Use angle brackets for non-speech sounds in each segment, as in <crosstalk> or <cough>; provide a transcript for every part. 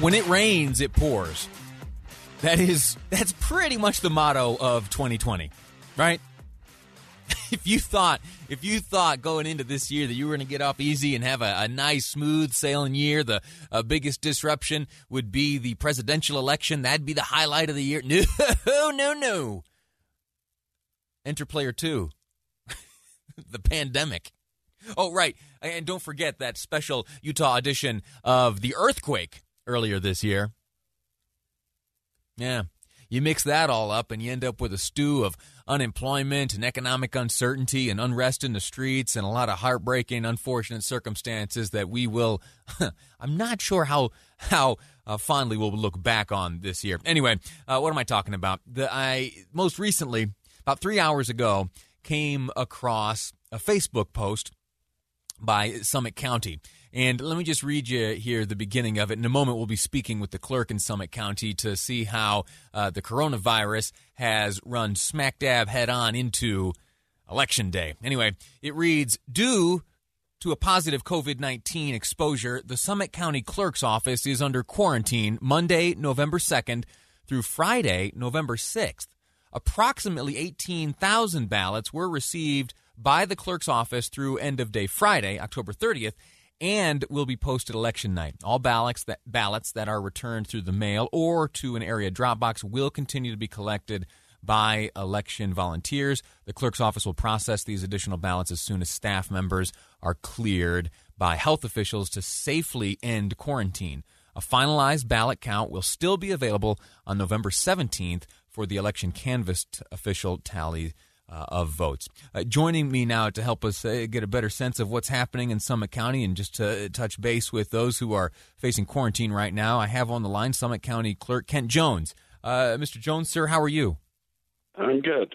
When it rains, it pours. That is that's pretty much the motto of 2020, right? <laughs> if you thought if you thought going into this year that you were going to get off easy and have a, a nice smooth sailing year, the uh, biggest disruption would be the presidential election. That'd be the highlight of the year. <laughs> No, no, no. Enter player two, <laughs> the pandemic. Oh, right, and don't forget that special Utah edition of the earthquake earlier this year. Yeah, you mix that all up and you end up with a stew of unemployment and economic uncertainty and unrest in the streets and a lot of heartbreaking, unfortunate circumstances that we will. <laughs> I'm not sure how how uh, fondly we'll look back on this year. Anyway, uh, what am I talking about? The, I most recently, about three hours ago, came across a Facebook post by Summit County. And let me just read you here the beginning of it. In a moment, we'll be speaking with the clerk in Summit County to see how uh, the coronavirus has run smack dab head on into Election Day. Anyway, it reads Due to a positive COVID 19 exposure, the Summit County Clerk's Office is under quarantine Monday, November 2nd through Friday, November 6th. Approximately 18,000 ballots were received by the clerk's office through end of day Friday, October 30th, and will be posted election night. All ballots that ballots that are returned through the mail or to an area drop box will continue to be collected by election volunteers. The clerk's office will process these additional ballots as soon as staff members are cleared by health officials to safely end quarantine. A finalized ballot count will still be available on November 17th for the election canvassed official tally uh, of votes. Uh, joining me now to help us uh, get a better sense of what's happening in Summit County and just to touch base with those who are facing quarantine right now, I have on the line Summit County Clerk Kent Jones. Uh, Mr. Jones, sir, how are you? I'm good.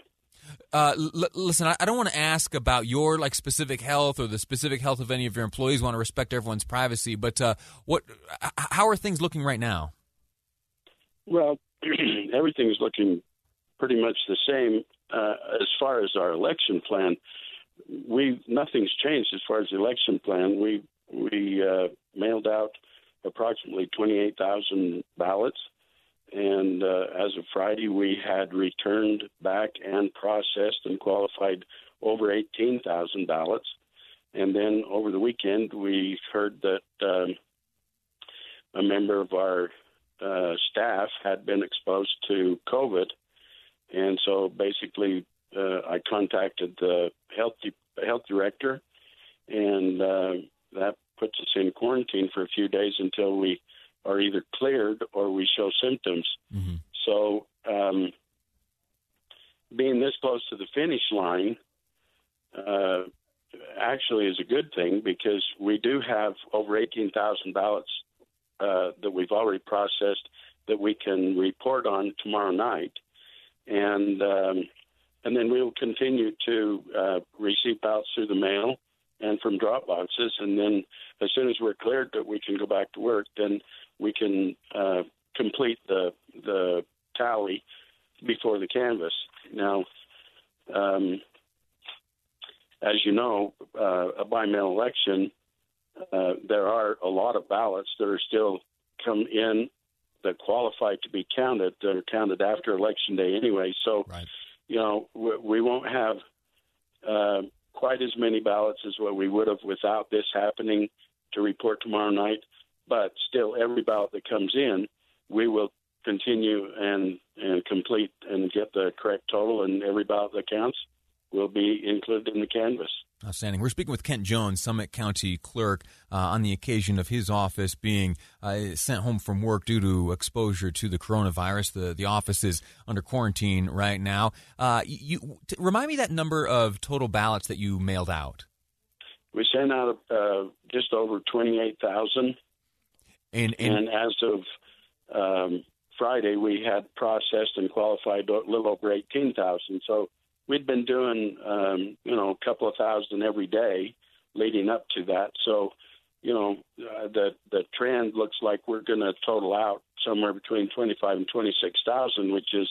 Uh, l- listen, I, I don't want to ask about your like specific health or the specific health of any of your employees. I want to respect everyone's privacy, but uh, what? How are things looking right now? Well, <clears throat> everything's looking pretty much the same uh, as far as our election plan, we nothing's changed as far as the election plan. We we uh, mailed out approximately 28,000 ballots, and uh, as of Friday, we had returned back and processed and qualified over 18,000 ballots. And then over the weekend, we heard that um, a member of our uh, staff had been exposed to COVID and so basically, uh, I contacted the health de- health director, and uh, that puts us in quarantine for a few days until we are either cleared or we show symptoms. Mm-hmm. So, um, being this close to the finish line uh, actually is a good thing because we do have over 18,000 ballots uh, that we've already processed that we can report on tomorrow night and um, and then we will continue to uh, receive ballots through the mail and from drop boxes. And then as soon as we're cleared that we can go back to work, then we can uh, complete the the tally before the canvass. Now, um, as you know, uh, a by mail election, uh, there are a lot of ballots that are still come in that qualify to be counted that are counted after election day anyway. So, right. you know, we, we won't have uh, quite as many ballots as what we would have without this happening to report tomorrow night. But still, every ballot that comes in, we will continue and and complete and get the correct total, and every ballot that counts be included in the canvass. Outstanding. We're speaking with Kent Jones, Summit County Clerk, uh, on the occasion of his office being uh, sent home from work due to exposure to the coronavirus. The the office is under quarantine right now. Uh, you t- remind me that number of total ballots that you mailed out. We sent out uh, just over twenty eight thousand, and, and, as of um, Friday, we had processed and qualified a little over 18,000. So we'd been doing, um, you know, a couple of thousand every day leading up to that. So, you know, uh, the the trend looks like we're going to total out somewhere between 25 and 26,000, which is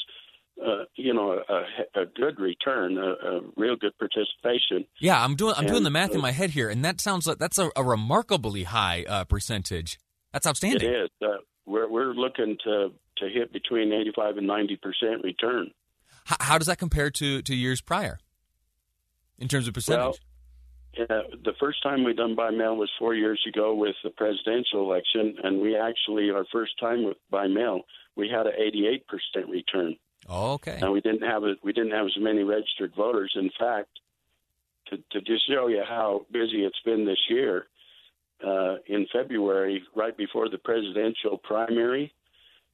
uh, you know, a, a good return, a, a, real good participation. Yeah, I'm doing I'm and, doing the math in my head here, and that sounds like that's a, a remarkably high uh, percentage. That's outstanding. It is. Uh, we're we're looking to to hit between 85 and 90 percent return. How, how, does that compare to to years prior in terms of percentage? Well, uh, the first time we done by mail was four years ago with the presidential election, and we actually our first time with by mail we had an 88 percent return. Okay. And we didn't have a, we didn't have as many registered voters. In fact, to, to just show you how busy it's been this year, uh, in February, right before the presidential primary,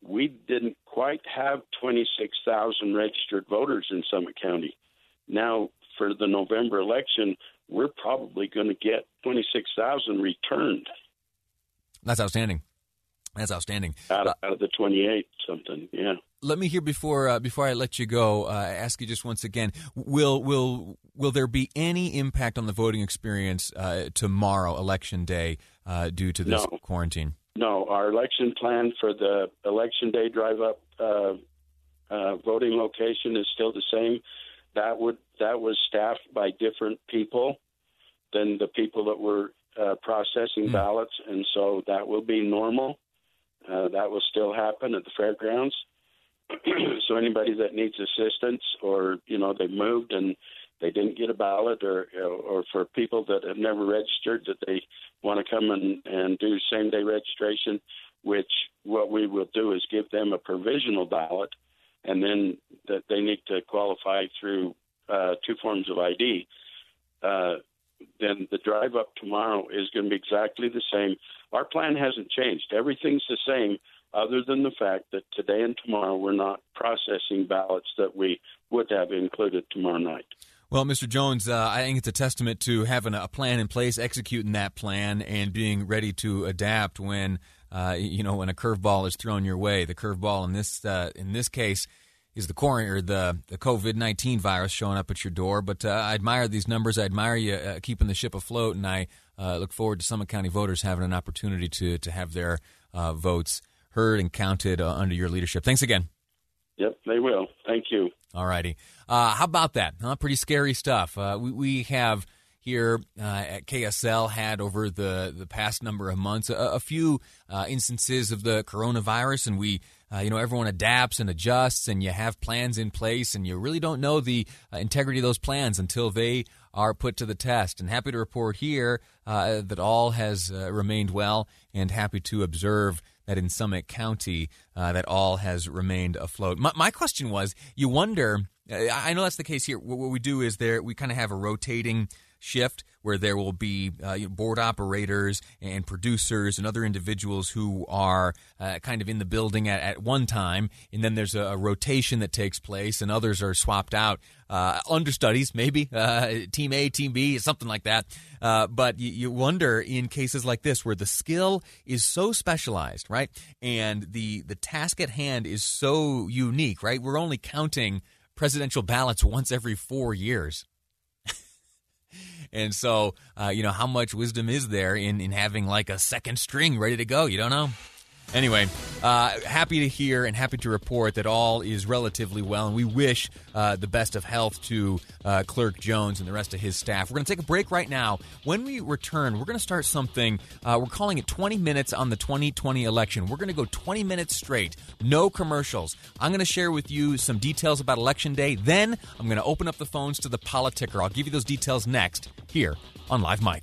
we didn't quite have 26,000 registered voters in Summit County. Now, for the November election, we're probably going to get 26,000 returned. That's outstanding. That's outstanding. Out of, out of the 28 something, yeah. Let me hear before uh, before I let you go. Uh, ask you just once again: Will will will there be any impact on the voting experience uh, tomorrow, election day, uh, due to this no. quarantine? No, our election plan for the election day drive up uh, uh, voting location is still the same. That would that was staffed by different people than the people that were processing mm. ballots, and so that will be normal. Uh, that will still happen at the fairgrounds. <clears throat> so anybody that needs assistance, or you know they moved and they didn't get a ballot, or or for people that have never registered that they want to come and and do same day registration, which what we will do is give them a provisional ballot, and then that they need to qualify through uh, two forms of ID. Uh, then the drive up tomorrow is going to be exactly the same. Our plan hasn't changed. Everything's the same, other than the fact that today and tomorrow we're not processing ballots that we would have included tomorrow night. Well, Mr. Jones, uh, I think it's a testament to having a plan in place, executing that plan, and being ready to adapt when uh, you know when a curveball is thrown your way. The curveball in this uh, in this case is the or the the COVID nineteen virus showing up at your door. But uh, I admire these numbers. I admire you uh, keeping the ship afloat, and I uh, look forward to Summit County voters having an opportunity to to have their votes heard and counted under your leadership. Thanks again. Yep, they will. Thank you. All righty. Uh, how about that? Huh? Pretty scary stuff. we we have here uh, at KSL had over the, the past number of months a, a few uh, instances of the coronavirus, and we uh, you know, everyone adapts and adjusts, and you have plans in place, and you really don't know the uh, integrity of those plans until they are put to the test. And happy to report here uh, that all has uh, remained well, and happy to observe that in Summit County uh, that all has remained afloat. My, my question was, you wonder. I know that's the case here. What we do is there we kind of have a rotating shift where there will be uh, board operators and producers and other individuals who are uh, kind of in the building at, at one time, and then there's a, a, rotation that takes place, and others are swapped out. Uh, understudies, maybe <laughs> uh, team A, team B, something like that. Uh, but you, you wonder in cases like this where the skill is so specialized, right, and the the task at hand is so unique, right? We're only counting presidential ballots once every four years. And so, uh, you know, how much wisdom is there in, in having like a second string ready to go? You don't know. Anyway, uh, happy to hear and happy to report that all is relatively well, and we wish uh, the best of health to uh, Clerk Jones and the rest of his staff. We're going to take a break right now. When we return, we're going to start something. Uh, we're calling it 20 minutes on the 2020 election. We're going to go 20 minutes straight, no commercials. I'm going to share with you some details about Election Day. Then I'm going to open up the phones to the politicker. I'll give you those details next here on Live Mic